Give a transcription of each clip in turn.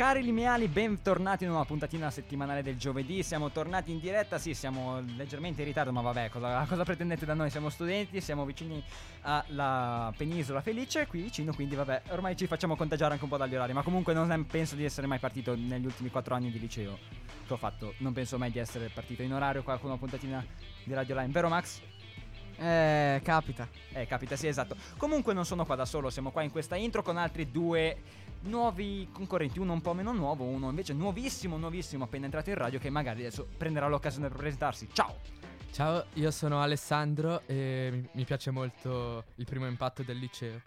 Cari lineali, bentornati in una puntatina settimanale del giovedì. Siamo tornati in diretta. Sì, siamo leggermente in ritardo, ma vabbè, cosa, cosa pretendete da noi? Siamo studenti, siamo vicini alla penisola felice, qui vicino, quindi vabbè, ormai ci facciamo contagiare anche un po' dagli orari. Ma comunque non è- penso di essere mai partito negli ultimi quattro anni di liceo che ho fatto. Non penso mai di essere partito in orario qua con una puntatina di Radio Line, vero Max? Eh, capita. Eh, capita, sì, esatto. Comunque non sono qua da solo, siamo qua in questa intro con altri due nuovi concorrenti, uno un po' meno nuovo, uno invece nuovissimo, nuovissimo, appena entrato in radio, che magari adesso prenderà l'occasione per presentarsi. Ciao! Ciao, io sono Alessandro e mi- piace molto il primo impatto del liceo.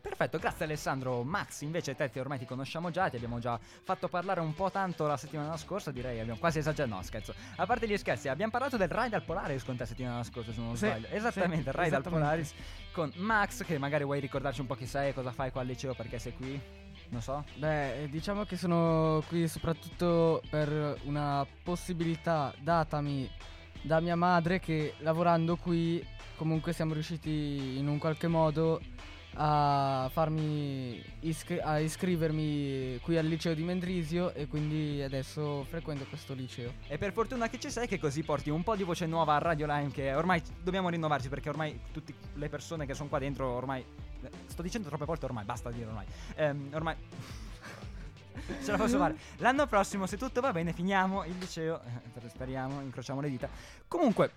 Perfetto, grazie Alessandro. Max, invece te ti ormai ti conosciamo già, ti abbiamo già fatto parlare un po' tanto la settimana scorsa, direi, abbiamo quasi esagerato, no scherzo. A parte gli scherzi, abbiamo parlato del ride al Polaris con te la settimana scorsa, se non Sì, sbaglio. Esattamente, sì, il ride al. Polaris con Max, che magari vuoi ricordarci un po' chi sei, cosa fai qua al liceo, perché sei qui, non so. Beh, eh, diciamo che sono qui soprattutto per una possibilità datami da mia madre che lavorando qui comunque siamo riusciti in un qualche modo a farmi iscri- a iscrivermi qui al liceo di Mendrisio e quindi adesso frequento questo liceo. E per fortuna che ci sei, che così porti un po' di voce nuova a Radio Line, che ormai dobbiamo rinnovarci, perché ormai tutte le persone che sono qua dentro, ormai... Sto dicendo troppe volte ormai, basta dire ormai. Ehm, ormai... Ce la posso fare. L'anno prossimo, se tutto va bene, finiamo il liceo. eh, Speriamo, incrociamo le dita. Comunque,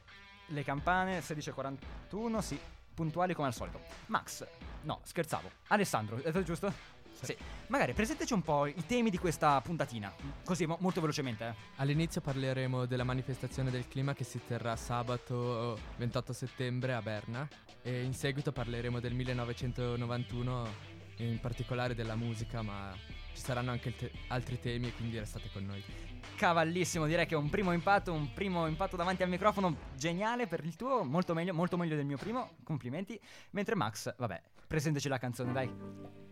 le campane 16.41, sì, puntuali come al solito. Max, no, scherzavo. Alessandro, è giusto? Sì. Magari presentaci un po' i temi di questa puntatina. Così, mo- molto velocemente. eh. All'inizio parleremo della manifestazione del clima che si terrà sabato 28 settembre a Berna e in seguito parleremo del 1991 e in particolare della musica, ma ci saranno anche il te- altri temi e quindi restate con noi. Cavallissimo, direi che è un primo impatto, un primo impatto davanti al microfono geniale per il tuo, molto meglio, molto meglio del mio primo, complimenti. Mentre Max, vabbè, presentaci la canzone, dai.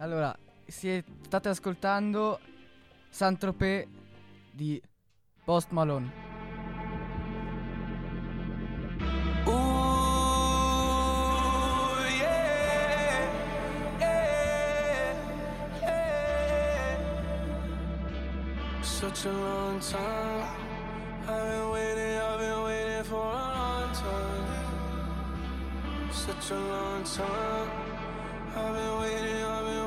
Allora, state ascoltando Saint-Tropez di Post Malone. Such a long time. I've been waiting, I've been waiting for a long time. Such a long time. I've been waiting, I've been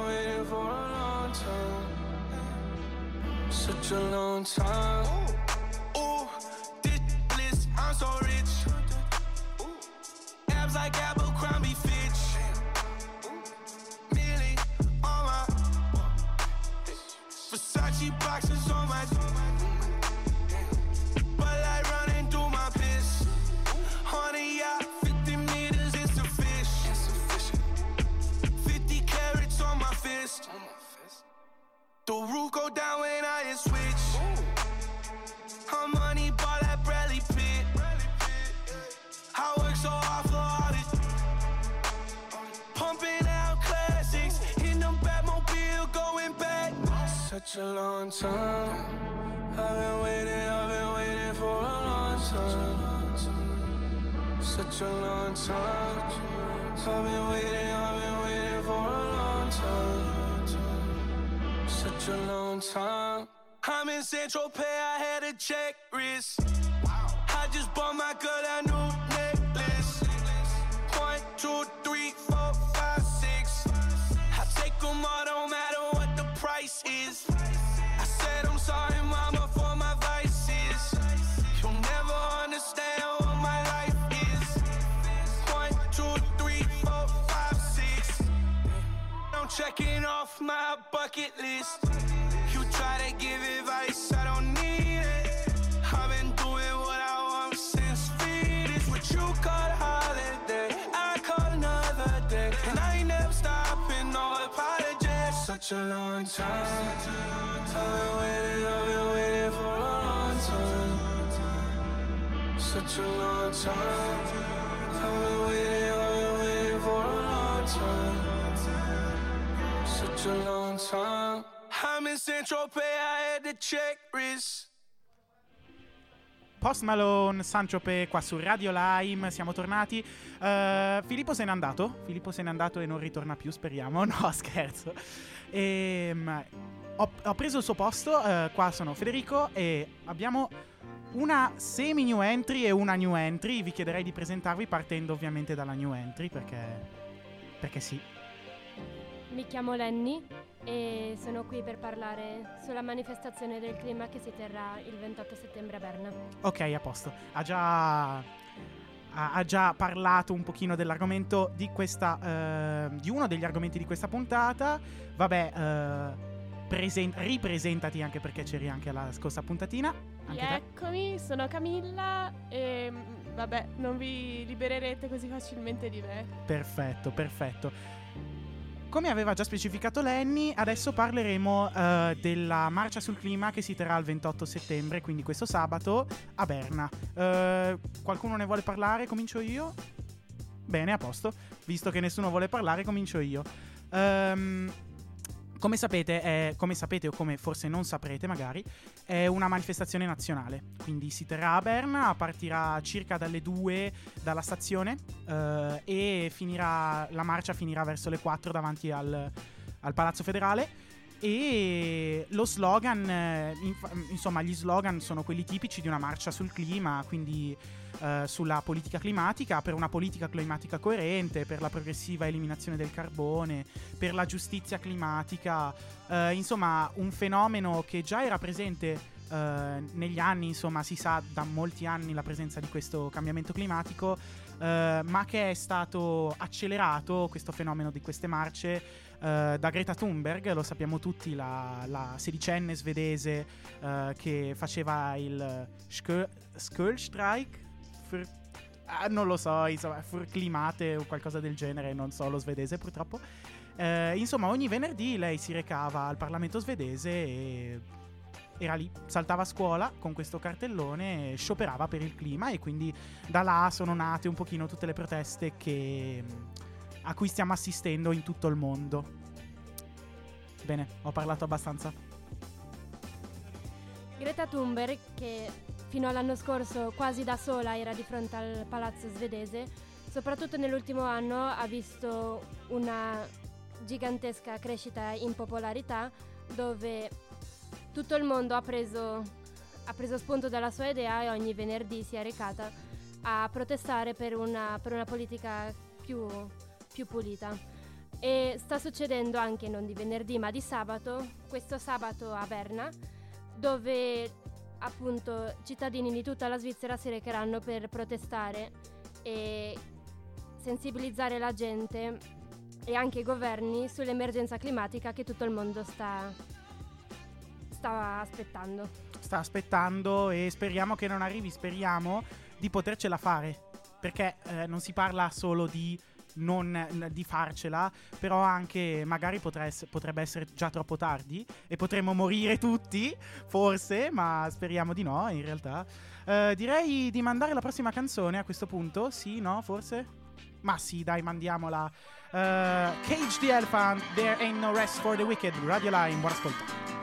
Such a long time. Ooh, this bliss, I'm so rich. Abs like Abercrombie Fitch. Millie on my Versace boxes on my But like running through my piss. On a yacht, 50 meters, it's a fish. 50 carats on my fist. The roof go down when Hit switch. I'm money ball like Bradley Pitt. I work so hard for all this. Pumping out classics in the Batmobile, going back. Such a long time. I've been waiting, I've been waiting for a long time. Such a long time. I've been waiting, I've been waiting for a long time. Such a long time. I'm in Central Tropez, I had a check wrist. Wow. I just bought my girl a new necklace. One, two, three, four, five, six. I take them all, don't matter what the price is. I said I'm sorry, mama, for my vices. You'll never understand what my life is. I'm checking off my bucket list gotta give advice, I don't need it. I've been doing what I want since feet. It's what you call holiday, I call another day. And I ain't never stopping, no apologies. Such a long time. I've been waiting, I've been waiting for a long time. Such a long time. I've been waiting, I've been waiting for a long time. Such a long time. I'm in Central Pay, I had to check wrist. Post Malone, Sanchope qua su Radio Lime, siamo tornati. Eh, Filippo se n'è andato, Filippo se n'è andato e non ritorna più, speriamo. No, scherzo. Ehm, ho, ho preso il suo posto, eh, qua sono Federico e abbiamo una semi new entry e una new entry. Vi chiederei di presentarvi partendo ovviamente dalla new entry perché, perché sì. Mi chiamo Lenny e sono qui per parlare sulla manifestazione del clima che si terrà il 28 settembre a Berna. Ok, a posto. Ha già, ha, già parlato un pochino dell'argomento di questa. eh, di uno degli argomenti di questa puntata. Vabbè, eh, presen- ripresentati anche perché c'eri anche alla scorsa puntatina. Anche te. Eccomi, sono Camilla e mm, vabbè, non vi libererete così facilmente di me. Perfetto, perfetto. Come aveva già specificato Lenny, adesso parleremo eh, della marcia sul clima che si terrà il 28 settembre, quindi questo sabato a Berna. Eh, qualcuno ne vuole parlare? Comincio io? Bene, a posto. Visto che nessuno vuole parlare, comincio io. Ehm, come sapete, è- come sapete o come forse non saprete magari, è una manifestazione nazionale. Quindi si terrà a Berna, partirà circa dalle 2 dalla stazione eh, e finirà, la marcia finirà verso le 4 davanti al, al Palazzo Federale. E lo slogan, eh, insomma, gli slogan sono quelli tipici di una marcia sul clima, quindi eh, sulla politica climatica, per una politica climatica coerente, per la progressiva eliminazione del carbone, per la giustizia climatica, eh, insomma, un fenomeno che già era presente eh, negli anni, insomma, si sa da molti anni la presenza di questo cambiamento climatico, eh, ma che è stato accelerato questo fenomeno di queste marce eh, da Greta Thunberg, lo sappiamo tutti, la, la sedicenne svedese eh, che faceva il Skullstrike. För- ah, non lo so, insomma, für climate o qualcosa del genere, non so lo svedese purtroppo. Eh, insomma, ogni venerdì lei si recava al Parlamento svedese e era lì, saltava a scuola con questo cartellone e scioperava per il clima e quindi da là sono nate un pochino tutte le proteste che, a cui stiamo assistendo in tutto il mondo. Bene, ho parlato abbastanza. Greta Thunberg, che fino all'anno scorso quasi da sola era di fronte al palazzo svedese, soprattutto nell'ultimo anno ha visto una gigantesca crescita in popolarità dove tutto il mondo ha preso, ha preso spunto dalla sua idea e ogni venerdì si è recata a protestare per una, per una politica più, più pulita. E sta succedendo anche non di venerdì ma di sabato, questo sabato a Berna, dove appunto cittadini di tutta la Svizzera si recheranno per protestare e sensibilizzare la gente e anche i governi sull'emergenza climatica che tutto il mondo sta, sta aspettando. Sta aspettando e speriamo che non arrivi, speriamo di potercela fare. Perché eh, non si parla solo di non di farcela, però anche magari potrà ess- potrebbe essere già troppo tardi e potremmo morire tutti, forse, ma speriamo di no, in realtà. Eh, direi di mandare la prossima canzone a questo punto, sì, no, forse? Ma sì, dai, mandiamola. Eh, Cage the Elephant, There Ain't No Rest for the Wicked, Radio Line, buon ascolto.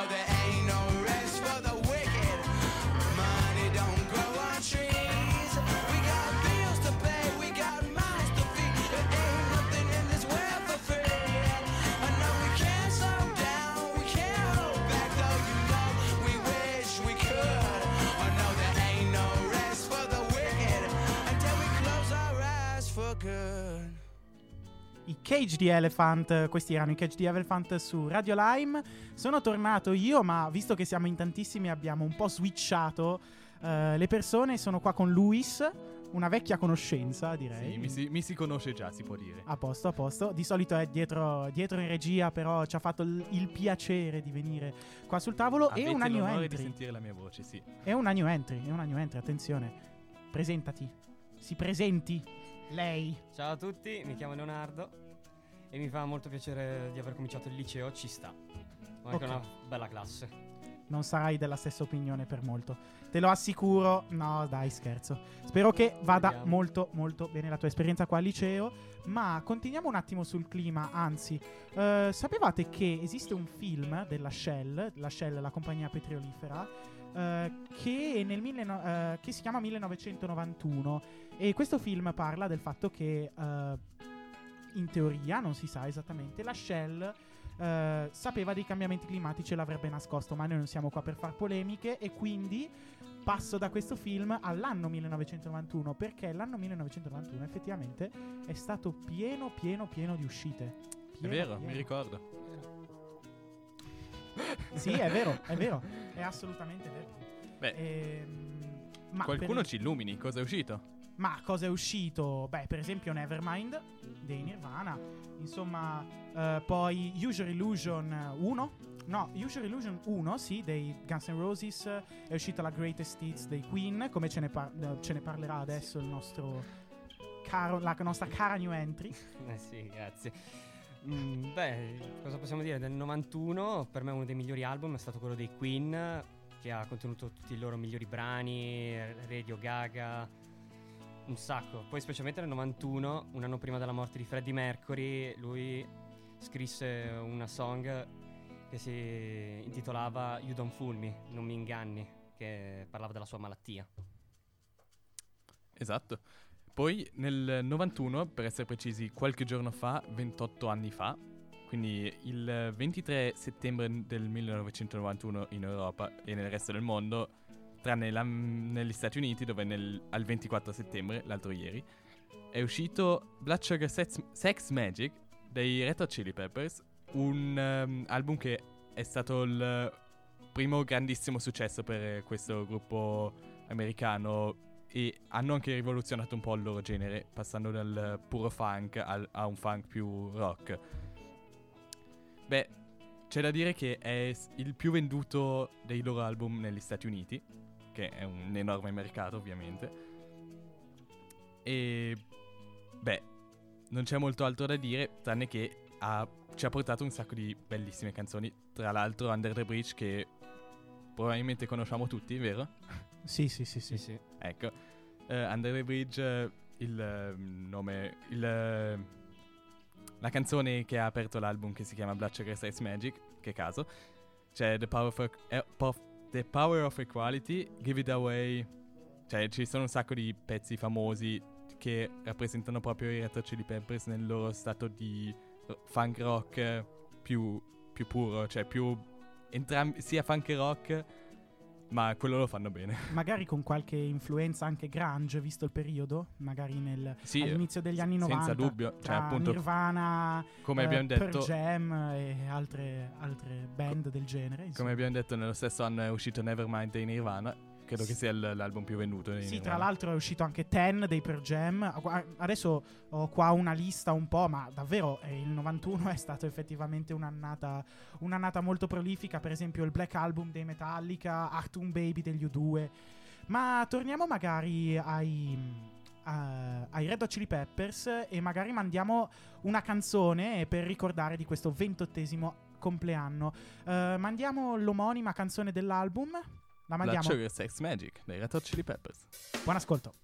know, there Cage di Elephant, questi erano i Cage di Elephant su Radio Lime. Sono tornato io, ma visto che siamo in tantissimi abbiamo un po' switchato eh, le persone. Sono qua con Luis, una vecchia conoscenza direi. Sì, mi si, mi si conosce già, si può dire. A posto, a posto. Di solito è dietro, dietro in regia, però ci ha fatto il, il piacere di venire qua sul tavolo. Avete e una new l'onore di entry. sentire la mia voce, sì. È una new entry, è una new entry, attenzione. Presentati. Si presenti. Lei. Ciao a tutti, mi chiamo Leonardo e mi fa molto piacere di aver cominciato il liceo, ci sta. Ho anche Ok. una bella classe. Non sarai della stessa opinione per molto. Te lo assicuro. No, dai, scherzo. Spero che vada Vediamo. molto, molto bene la tua esperienza qua al liceo. Ma continuiamo un attimo sul clima. Anzi, eh, sapevate che esiste un film della Shell, la Shell, la compagnia petrolifera, eh, che, nel mille eh, che si chiama 1991. E questo film parla del fatto che, eh, in teoria, non si sa esattamente, la Shell eh, sapeva dei cambiamenti climatici e l'avrebbe nascosto, ma noi non siamo qua per far polemiche e quindi passo da questo film all'anno 1991 perché l'anno 1991 effettivamente è stato pieno pieno pieno di uscite. È Pieno, vero, pieno. mi ricordo. Sì, è vero, è vero, è assolutamente vero. Beh, Ehm, ma qualcuno per- ci illumini, cosa è uscito? Ma cosa è uscito? Beh, per esempio Nevermind dei Nirvana. Insomma, eh, poi Usual Illusion 1. No, Usual Illusion 1, sì, dei Guns N' Roses. È uscita la Greatest Hits dei Queen, come ce ne, par- ce ne parlerà adesso il nostro caro, la nostra cara new entry. Eh sì, grazie. Mm, beh, cosa possiamo dire? Del 91 per me uno dei migliori album è stato quello dei Queen che ha contenuto tutti i loro migliori brani, Radio Gaga, un sacco. Poi specialmente nel 91, un anno prima della morte di Freddie Mercury, lui scrisse una song che si intitolava You Don't Fool Me, non mi inganni, che parlava della sua malattia. Esatto. Poi nel 91, per essere precisi, qualche giorno fa, 28 anni fa, quindi il 23 settembre del 1991 in Europa e nel resto del mondo, tranne la- negli Stati Uniti dove nel- al 24 settembre, l'altro ieri, è uscito Blood Sugar Sex, Sex Magic dei Red Hot Chili Peppers, un ehm, album che è stato il primo grandissimo successo per questo gruppo americano e hanno anche rivoluzionato un po' il loro genere, passando dal puro funk al- a un funk più rock. Beh, c'è da dire che è il più venduto dei loro album negli Stati Uniti, che è un enorme mercato ovviamente. E beh, non c'è molto altro da dire, tranne che ha- ci ha portato un sacco di bellissime canzoni. Tra l'altro Under the Bridge che probabilmente conosciamo tutti, vero? Sì, sì, sì, sì. sì. Ecco, eh, Under the Bridge, eh, il eh, nome, il, eh, la canzone che ha aperto l'album che si chiama Blood Sugar Sex Magic, che caso, c'è The Power of, eh, Pow- The Power of Equality, Give It Away. Cioè, ci sono un sacco di pezzi famosi che rappresentano proprio i Red Chili Peppers nel loro stato di funk rock più, più puro, cioè più entrambi, sia funk rock, ma quello lo fanno bene. Magari con qualche influenza anche grunge, visto il periodo, magari nel, Sì, all'inizio degli anni senza 90. dubbio, cioè, appunto, Nirvana, come eh, abbiamo Pearl detto- Jam e altre, altre band del genere. insomma. Come abbiamo detto, nello stesso anno è uscito Nevermind dei Nirvana. Credo che sia l- l'album più venduto Sì, tra l'altro è uscito anche Ten dei Pearl Jam. Adesso ho qua una lista un po', ma davvero eh, il 91 è stato effettivamente un'annata, un'annata molto prolifica. Per esempio il Black Album dei Metallica, Achtung Baby degli U2. Ma torniamo magari ai, a- ai Red Hot Chili Peppers e magari mandiamo una canzone per ricordare di questo ventottesimo compleanno. Eh, mandiamo l'omonima canzone dell'album. La mandiamo. Sugar Sex Magic dei Red Hot Chili Peppers. Buon ascolto.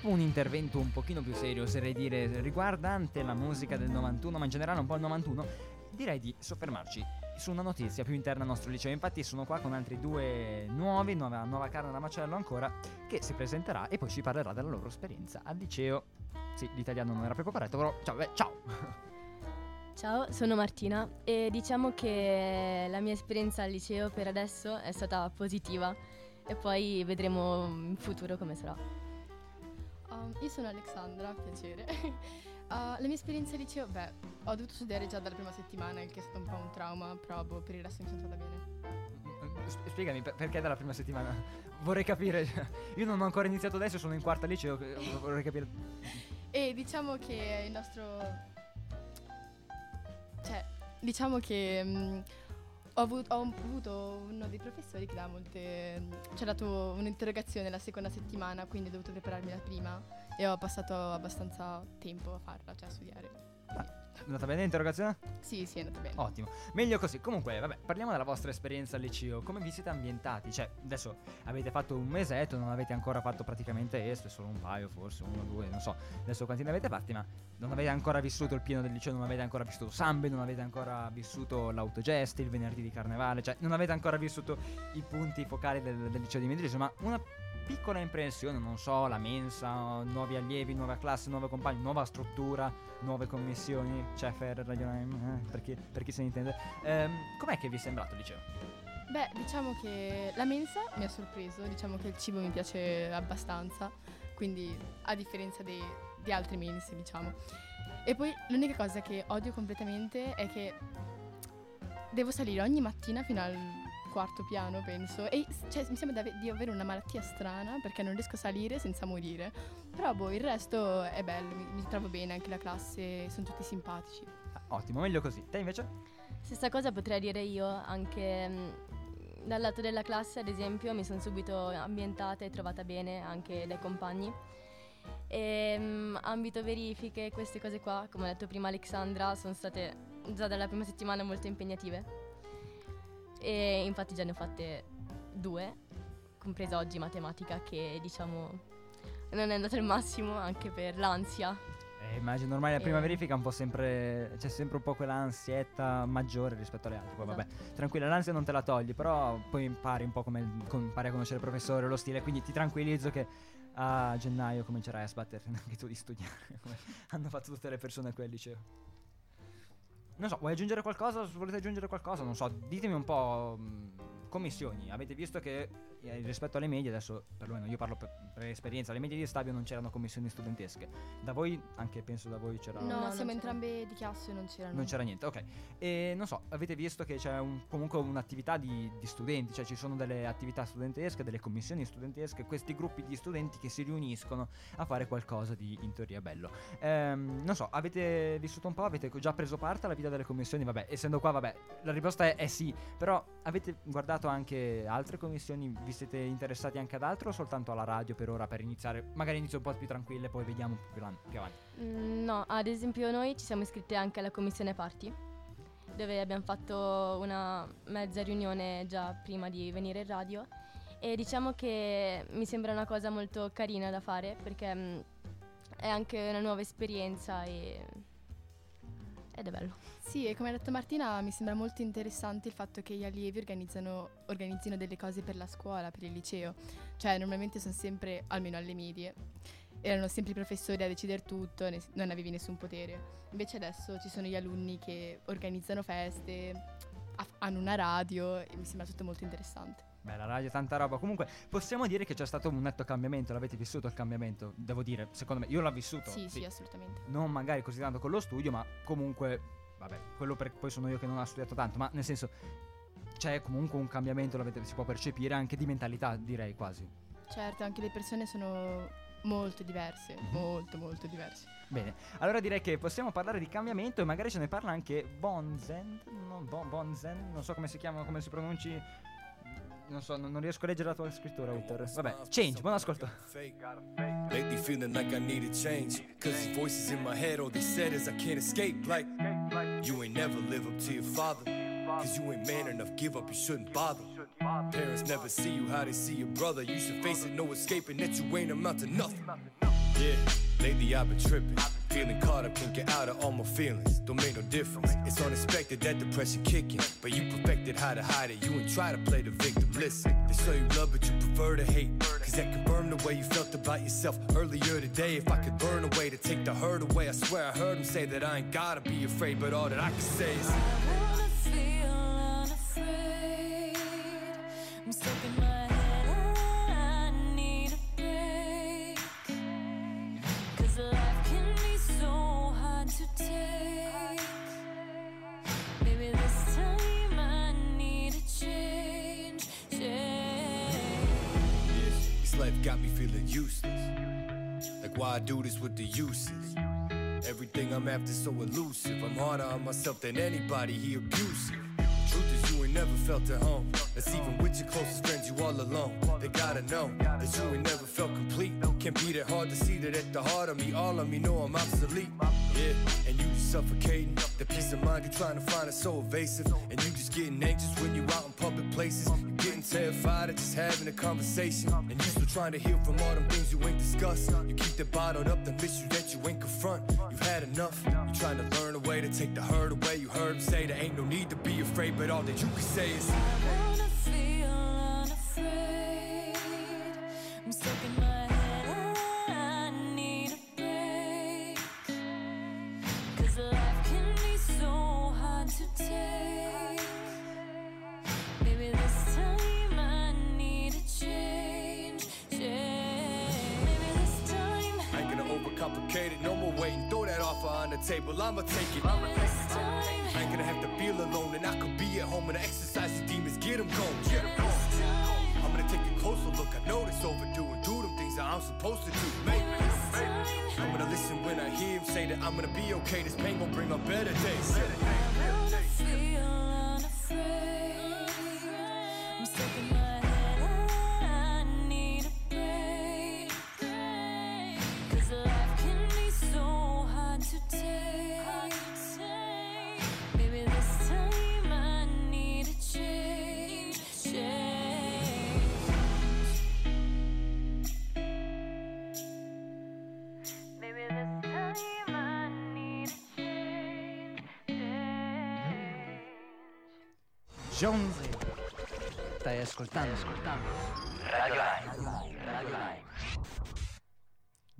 Dopo un intervento un pochino più serio, oserei dire, riguardante la musica del 91, ma in generale un po' il 91, direi di soffermarci su una notizia più interna al nostro liceo. Infatti sono qua con altri due nuovi, nuova, nuova carne da macello ancora, che si presenterà e poi ci parlerà della loro esperienza al liceo. Sì, l'italiano non era proprio corretto, però ciao, beh, ciao! Ciao, sono Martina e diciamo che la mia esperienza al liceo per adesso è stata positiva e poi vedremo in futuro come sarà. Um, io sono Alexandra, piacere. Uh, la mia esperienza al liceo, beh, ho dovuto studiare già dalla prima settimana, il che è stato un po' un trauma, però boh, per il resto mi sono trovata bene. S- Spiegami per- perché dalla prima settimana? Vorrei capire. Io non ho ancora iniziato adesso, sono in quarta liceo. eh, Vorrei capire. E diciamo che il nostro... Cioè, diciamo che mm, ho, avuto, ho avuto uno dei professori che molte... ci ha dato un'interrogazione la seconda settimana, quindi ho dovuto prepararmi la prima e ho passato abbastanza tempo a farla, cioè a studiare. È andata bene l'interrogazione? Sì, sì, è andata bene. Ottimo. Meglio così. Comunque, vabbè, parliamo della vostra esperienza al liceo. Come vi siete ambientati? Cioè, adesso avete fatto un mesetto, non avete ancora fatto praticamente est, solo un paio, forse uno, due, non so. Adesso quanti ne avete fatti, ma non avete ancora vissuto il pieno del liceo, non avete ancora vissuto Sambe, non avete ancora vissuto l'autogest, il venerdì di carnevale, cioè non avete ancora vissuto i punti focali del, del liceo di Medriso, ma una piccola impressione, non so, la mensa, nuovi allievi, nuova classe, nuove compagni, nuova struttura, nuove commissioni, Cefer, Radio Lime, eh, per, chi, per chi se ne intende. Ehm, com'è che vi è sembrato liceo? Beh, diciamo che la mensa mi ha sorpreso, diciamo che il cibo mi piace abbastanza, quindi a differenza dei- di altre mense, diciamo. E poi l'unica cosa che odio completamente è che devo salire ogni mattina fino al quarto piano, penso, e cioè, mi sembra di ave- di avere una malattia strana perché non riesco a salire senza morire. Però boh, il resto è bello, mi, mi trovo bene, anche la classe, sono tutti simpatici. Ah, ottimo, meglio così. Te invece? Stessa cosa potrei dire io anche mm, dal lato della classe, ad esempio, mi sono subito ambientata e trovata bene anche dai compagni. E mm, ambito verifiche, queste cose qua, come ha detto prima Alexandra, sono state già dalla prima settimana molto impegnative. E infatti già ne ho fatte due, compresa oggi matematica, che diciamo non è andata al massimo anche per l'ansia. Eh, immagino ormai la prima Eh. verifica un po' sempre. C'è sempre un po' quell'ansietta maggiore rispetto alle altre. Poi vabbè, Esatto. tranquilla, l'ansia non te la togli, però poi impari un po' come il- com- impari a conoscere il professore, lo stile. Quindi ti tranquillizzo che a gennaio comincerai a sbatterti anche tu di studiare. come hanno fatto tutte le persone qui al liceo. Non so, vuoi aggiungere qualcosa? Volete aggiungere qualcosa? Non so, ditemi un po'. mh, commissioni. Avete visto che rispetto alle medie, adesso perlomeno io parlo per, per esperienza, alle medie di Stabio non c'erano commissioni studentesche. Da voi, anche penso da voi c'era. No, no, non siamo entrambe di chiasso e non c'erano. Non c'era niente, ok. E non so, avete visto che c'è un- comunque un'attività di, di studenti, cioè ci sono delle attività studentesche, delle commissioni studentesche, questi gruppi di studenti che si riuniscono a fare qualcosa di in teoria bello. Ehm, non so, avete vissuto un po', avete già preso parte alla vita delle commissioni? Vabbè, essendo qua, vabbè, la risposta è, è sì, però avete guardato anche altre commissioni? Vi siete interessati anche ad altro o soltanto alla radio per ora per iniziare? Magari inizio un po' più tranquille, poi vediamo più, lan- più avanti. Mm, No, ad esempio noi ci siamo iscritti anche alla commissione party, dove abbiamo fatto una mezza riunione già prima di venire in radio e diciamo che mi sembra una cosa molto carina da fare perché mm, è anche una nuova esperienza e... ed è bello. Sì, e come ha detto Martina, mi sembra molto interessante il fatto che gli allievi organizzino delle cose per la scuola, per il liceo. Cioè, normalmente sono sempre, almeno alle medie, erano sempre i professori a decidere tutto, ne- non avevi nessun potere. Invece adesso ci sono gli alunni che organizzano feste, ha- hanno una radio e mi sembra tutto molto interessante. Beh, la radio è tanta roba. Comunque, possiamo dire che c'è stato un netto cambiamento. L'avete vissuto il cambiamento? Devo dire, secondo me, io l'ho vissuto. Sì, sì, assolutamente. Non magari così tanto con lo studio, ma comunque, vabbè, quello per, poi sono io che non ho studiato tanto. Ma nel senso, c'è comunque un cambiamento, l'avete, si può percepire anche di mentalità, direi quasi. Certo, anche le persone sono molto diverse, molto molto diverse. Bene, allora direi che possiamo parlare di cambiamento e magari ce ne parla anche Bonzen. No, Bon- Bonzen, non so come si chiama, come si pronunci. Non so, non, non riesco a leggere la tua scrittura, Uther. Vabbè, change, buon ascolto. Lately feeling like I need a change. Cause these voices in my head, all they said is I can't escape. Like, you ain't never live up to your father. Cause you ain't man enough, give up, you shouldn't bother. Parents never see you how they see your brother. You should face it, no escaping that you ain't amount to nothing. Yeah, lately I've been tripping. Feeling caught up, can't get out of all my feelings. Don't make no difference. It's unexpected that depression kicking. But you perfected how to hide it. You ain't try to play the victim. Listen, they show you love, but you prefer to hate. Cause that burn the way you felt about yourself earlier today. If I could burn away to take the hurt away, I swear I heard him say that I ain't gotta be afraid. But all that I can say is. I wanna feel unafraid. I'm stuck in my useless. Like why I do this with the uses. Everything I'm after so elusive. I'm harder on myself than anybody, he abusive. Truth is you ain't never felt at home. That's even with your closest friends, you all alone. They gotta know that you ain't never felt complete. Can't be that hard to see that at the heart of me, all of me know I'm obsolete. Yeah, and you just suffocating. The peace of mind you trying to find is so evasive. And you just getting anxious when you out in public places. You getting terrified of just having a conversation. And you still trying to heal from all them things you ain't discussed. You keep that bottled up, the issue that you ain't confront. You've had enough. You trying to learn a way to take the hurt away. You heard him say there ain't no need to be afraid, but all that you can say is. wanna feel unafraid. I'm stuck in my offer on the table, I'ma take it. I ain't gonna have to feel alone, and I could be at home and exercise the demons, get them going, get them going. I'm gonna take a closer look, I know this overdue and do them things that I'm supposed to do. Maybe. I'm gonna listen when I hear him say that I'm gonna be okay. This pain gon' bring a better days. wanna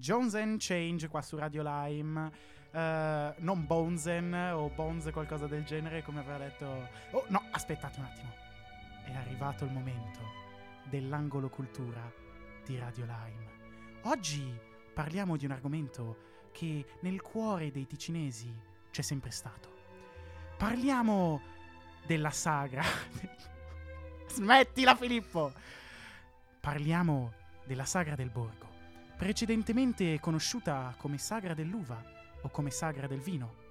Jones and Change qua su Radio Lime. Eh, non Bonzen o Bones qualcosa del genere come aveva detto. Oh no, aspettate un attimo. È arrivato il momento dell'angolo cultura di Radio Lime. Oggi parliamo di un argomento che nel cuore dei ticinesi c'è sempre stato. Parliamo della sagra. Smettila Filippo! Parliamo della sagra del borgo precedentemente conosciuta come Sagra dell'Uva o come Sagra del Vino.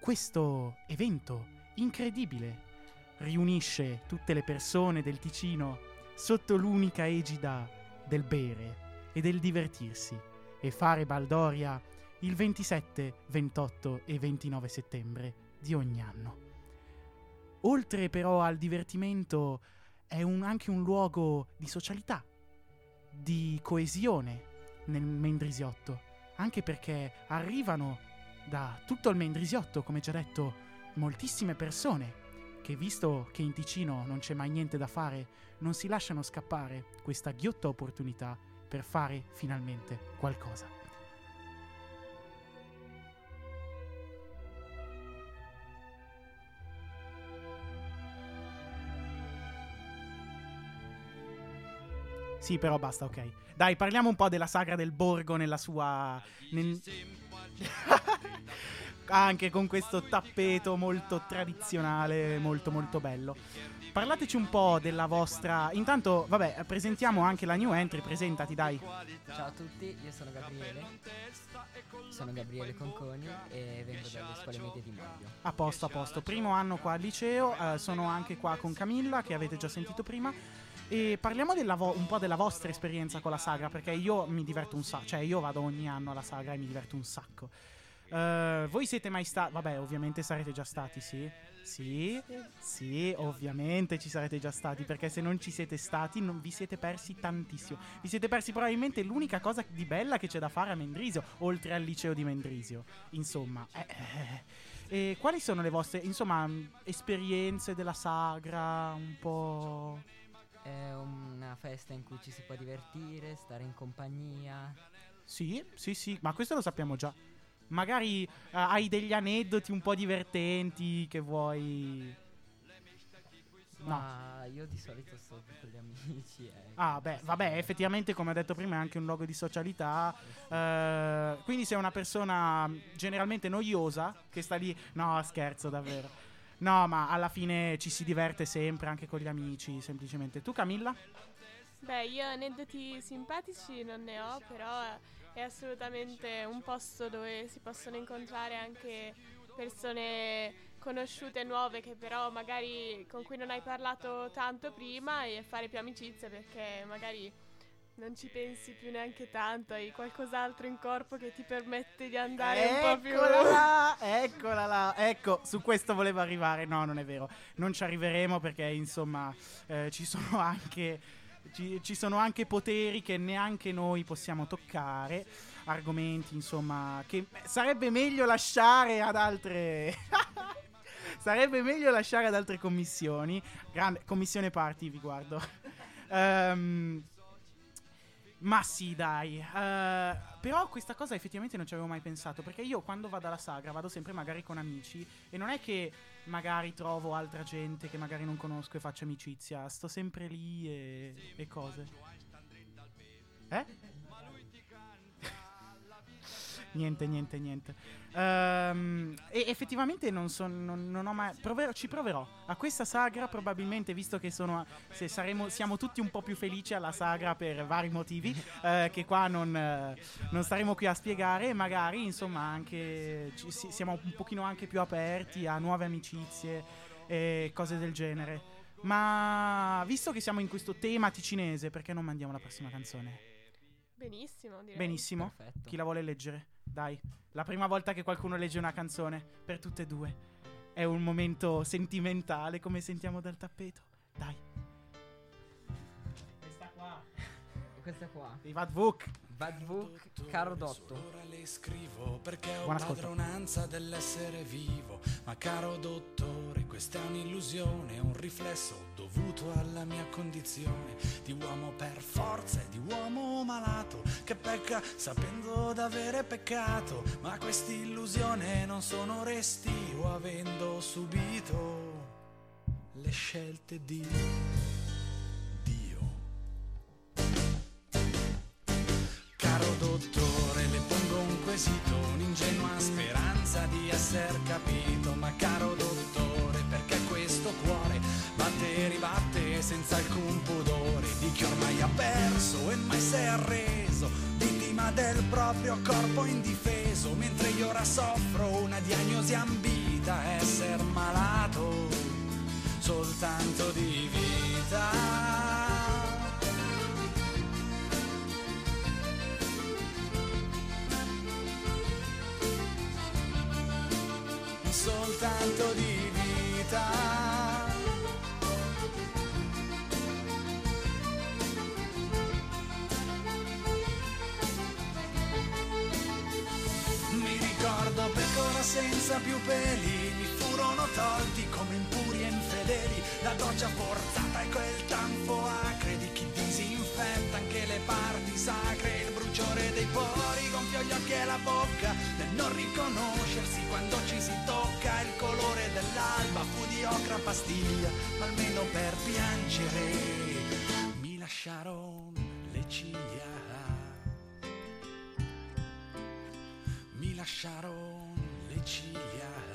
Questo evento incredibile riunisce tutte le persone del Ticino sotto l'unica egida del bere e del divertirsi e fare baldoria il 27, 28 e 29 settembre di ogni anno. Oltre però al divertimento è un- anche un luogo di socialità, di coesione nel Mendrisiotto, anche perché arrivano da tutto il Mendrisiotto, come già detto, moltissime persone che visto che in Ticino non c'è mai niente da fare, non si lasciano scappare questa ghiotta opportunità per fare finalmente qualcosa. Sì, però basta, ok. Dai, parliamo un po' della sagra del borgo nella sua. nel- Anche con questo tappeto molto tradizionale, molto molto bello. Parlateci un po' della vostra. Intanto, vabbè, presentiamo anche la new entry. Presentati, dai. Ciao a tutti, io sono Gabriele. Sono Gabriele Conconi e vengo dalle scuole medie di Moglio. A posto, a posto. Primo anno qua al liceo. eh, sono anche qua con Camilla, che avete già sentito prima. E parliamo vo- un po' della vostra esperienza con la sagra, perché io mi diverto un sacco. Cioè, io vado ogni anno alla sagra e mi diverto un sacco. Eh, voi siete mai stati? Vabbè, ovviamente sarete già stati, sì. Sì, sì, ovviamente ci sarete già stati, perché se non ci siete stati non vi siete persi tantissimo. Vi siete persi probabilmente l'unica cosa di bella che c'è da fare a Mendrisio, oltre al liceo di Mendrisio. Insomma, eh, eh. E quali sono le vostre, insomma, esperienze della sagra, un po'... È una festa in cui ci si può divertire, stare in compagnia. Sì, sì, sì, ma questo lo sappiamo già. Magari eh, hai degli aneddoti un po' divertenti che vuoi... Ma io di solito sto con gli amici. eh. Ah, beh, vabbè, effettivamente, come ho detto prima, è anche un luogo di socialità. Eh, quindi sei una persona generalmente noiosa che sta lì. No, scherzo, davvero. No, ma alla fine ci si diverte sempre anche con gli amici, semplicemente. Tu, Camilla? Beh, io aneddoti simpatici non ne ho, però è assolutamente un posto dove si possono incontrare anche persone conosciute nuove che però magari con cui non hai parlato tanto prima e fare più amicizia perché magari non ci pensi più neanche tanto, hai qualcos'altro in corpo che ti permette di andare un po' più Eccola là, eccola là. Ecco, su questo volevo arrivare. No, non è vero. Non ci arriveremo perché, insomma, eh, ci sono anche. Ci, ci sono anche poteri che neanche noi possiamo toccare. Argomenti, insomma, che sarebbe meglio lasciare ad altre. sarebbe meglio lasciare ad altre commissioni. Grande commissione party, vi guardo. Ehm. Ma sì, dai. Eh, però questa cosa effettivamente non ci avevo mai pensato. Perché io quando vado alla sagra vado sempre magari con amici. E non è che magari trovo altra gente che magari non conosco e faccio amicizia. Sto sempre lì e, e cose. Eh? Niente, niente, niente. Ehm, e effettivamente non, so, non, non ho mai. proverò- ci proverò. A questa sagra, probabilmente, visto che sono. Se saremo, siamo tutti un po' più felici alla sagra per vari motivi, eh, che qua non, eh, non staremo qui a spiegare. Magari, insomma, anche. ci- si- siamo un pochino anche più aperti a nuove amicizie e cose del genere. Ma visto che siamo in questo tema ticinese, perché non mandiamo la prossima canzone? Benissimo, direi. Benissimo. Chi la vuole leggere? Dai, la prima volta che qualcuno legge una canzone, per tutte e due. È un momento sentimentale, come sentiamo dal tappeto. Dai. Questa qua. Questa qua. Di Vad Vuk. Bad Book, caro Dotto. le scrivo perché ho Buon padronanza dell'essere vivo. Ma caro dottore, questa è un'illusione, un riflesso dovuto alla mia condizione di uomo per forza e di uomo malato che pecca sapendo d'avere peccato. Ma quest'illusione non sono resti o avendo subito le scelte di la doccia forzata e quel tanfo acre di chi disinfetta anche le parti sacre, il bruciore dei pori, gonfio gli occhi e la bocca, nel non riconoscersi quando ci si tocca, il colore dell'alba fu di ocra pastiglia, ma almeno per piangere mi lasciarono le ciglia. mi lasciarono le ciglia.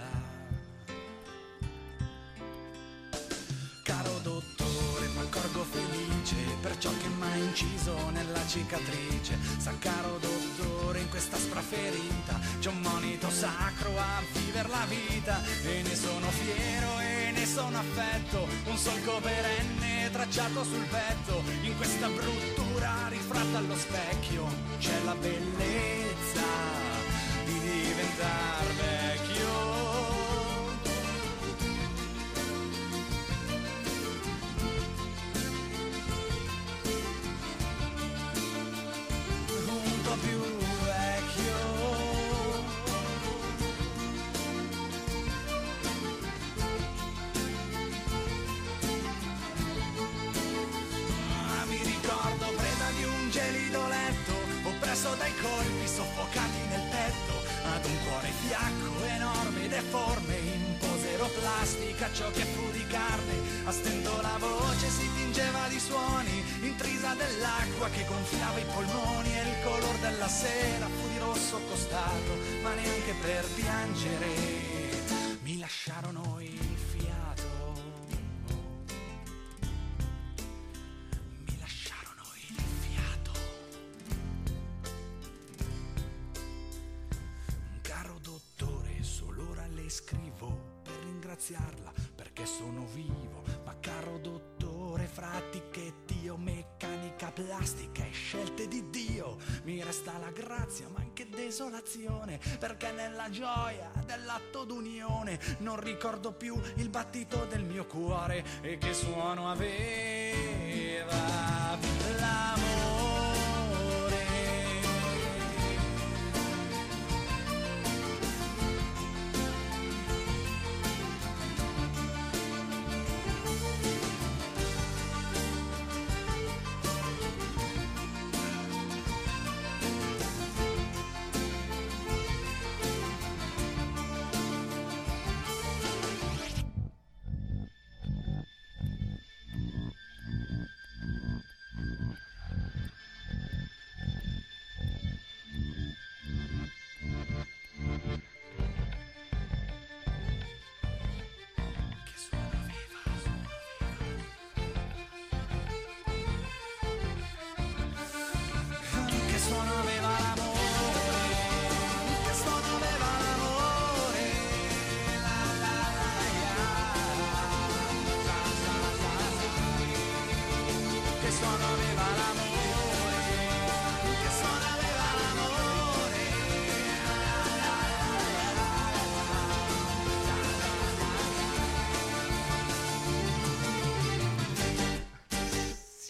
Dottore, m'accorgo felice per ciò che m'ha inciso nella cicatrice. Sa caro dottore, in questa aspra ferita c'è un monito sacro a viver la vita e ne sono fiero e ne sono affetto. Un solco perenne tracciato sul petto, in questa bruttura rifratta allo specchio c'è la bellezza di diventare diventar vecchio. Fiacco, enorme deforme, in posero plastica, ciò che fu di carne, a stento la voce si tingeva di suoni, intrisa dell'acqua che gonfiava i polmoni e il color della sera fu di rosso costato, ma neanche per piangere. Mi lasciarono non ricordo più il battito del mio cuore e che suono aveva l'amore.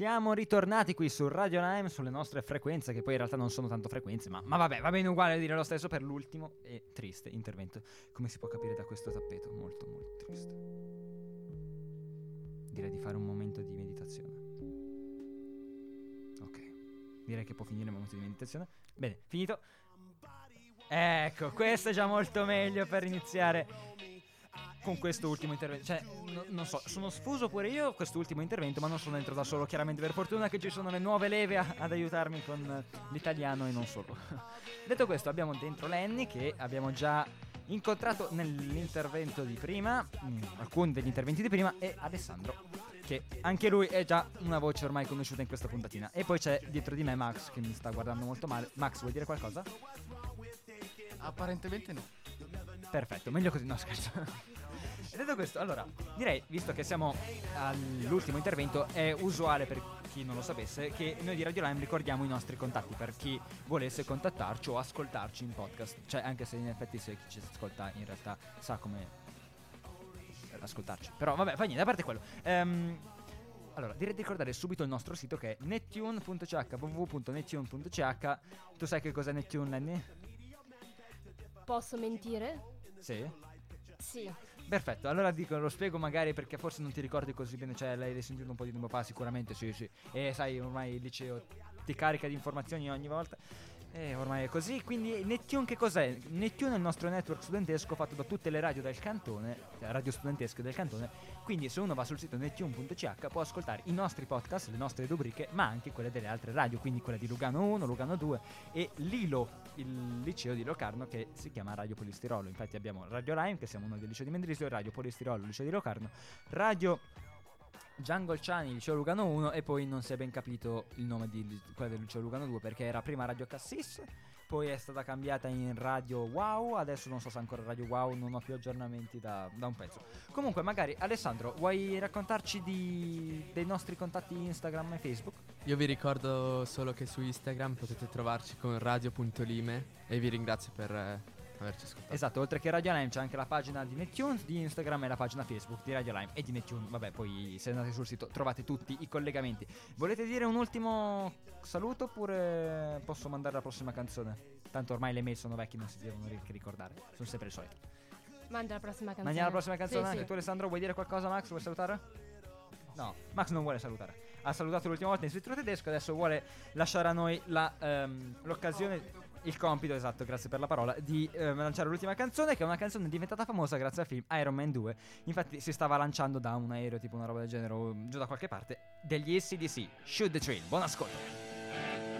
Siamo ritornati qui su Radio Lime sulle nostre frequenze, che poi in realtà non sono tanto frequenze, ma, ma vabbè, va bene uguale dire lo stesso per l'ultimo e triste intervento, come si può capire da questo tappeto, molto molto triste. Direi di fare un momento di meditazione. Ok, direi che può finire il momento di meditazione. Bene, finito. Ecco, questo è già molto meglio per iniziare con questo ultimo intervento. Cioè, no- non so, sono sfuso pure io quest'ultimo intervento, ma non sono dentro da solo. Chiaramente, per fortuna che ci sono le nuove leve a- ad aiutarmi con l'italiano e non solo. Detto questo, abbiamo dentro Lenny che abbiamo già incontrato nell'intervento di prima, mm, alcuni degli interventi di prima, e Alessandro, che anche lui è già una voce ormai conosciuta in questa puntatina. E poi c'è dietro di me Max che mi sta guardando molto male. Max, vuoi dire qualcosa? Apparentemente no. Perfetto, meglio così, no scherzo. E detto questo, allora, direi, visto che siamo all'ultimo intervento, è usuale per chi non lo sapesse che noi di Radio Lime ricordiamo i nostri contatti per chi volesse contattarci o ascoltarci in podcast. Cioè, anche se in effetti se chi ci ascolta in realtà sa come ascoltarci. Però vabbè, fa niente, a parte quello. Ehm, allora, direi di ricordare subito il nostro sito che è nettune.ch, www.nettune.ch. Tu sai che cos'è Nettune, Lenny? Posso mentire? Sì. Sì. Perfetto, allora dico, lo spiego magari perché forse non ti ricordi così bene, cioè l'hai sentito un po' di tempo fa, sicuramente sì, sì. E sai, ormai il liceo ti carica di informazioni ogni volta. E ormai è così, quindi Nettune che cos'è? Nettune è il nostro network studentesco fatto da tutte le radio del cantone, cioè radio studentesche del cantone, quindi se uno va sul sito nettune.ch può ascoltare i nostri podcast, le nostre rubriche, ma anche quelle delle altre radio, quindi quella di Lugano 1, Lugano 2 e Lilo, il liceo di Locarno che si chiama Radio Polistirolo. Infatti abbiamo Radio Lime, che siamo noi del liceo di Mendrisio, Radio Polistirolo, liceo di Locarno, Radio Giangolciani, liceo Lugano 1 e poi non si è ben capito il nome di quella del liceo Lugano 2 perché era prima Radio Cassis, poi è stata cambiata in Radio Wow, adesso non so se ancora Radio Wow, non ho più aggiornamenti da, da un pezzo. Comunque magari Alessandro, vuoi raccontarci di- dei nostri contatti Instagram e Facebook? Io vi ricordo solo che su Instagram potete trovarci con radio.lime e vi ringrazio per eh, averci ascoltato. Esatto, oltre che Radio Lime c'è anche la pagina di Nettunes, di Instagram e la pagina Facebook di Radio Lime e di Nettunes. Vabbè, poi se andate sul sito trovate tutti i collegamenti. Volete dire un ultimo saluto oppure posso mandare la prossima canzone? Tanto ormai le mail sono vecchie, non si devono ri- riccordare. Sono sempre le solite. Manda la prossima canzone. Mandiamo la prossima canzone Sì, anche sì. tu Alessandro, vuoi dire qualcosa Max? Vuoi salutare? No, Max non vuole salutare. Ha salutato l'ultima volta in scrittura tedesco, adesso vuole lasciare a noi la, ehm, l'occasione, il compito, esatto, grazie per la parola, di ehm, lanciare l'ultima canzone, che è una canzone diventata famosa grazie al film Iron Man 2. Infatti si stava lanciando da un aereo, tipo una roba del genere, o giù da qualche parte, degli SCDC. Shoot the train, buon ascolto.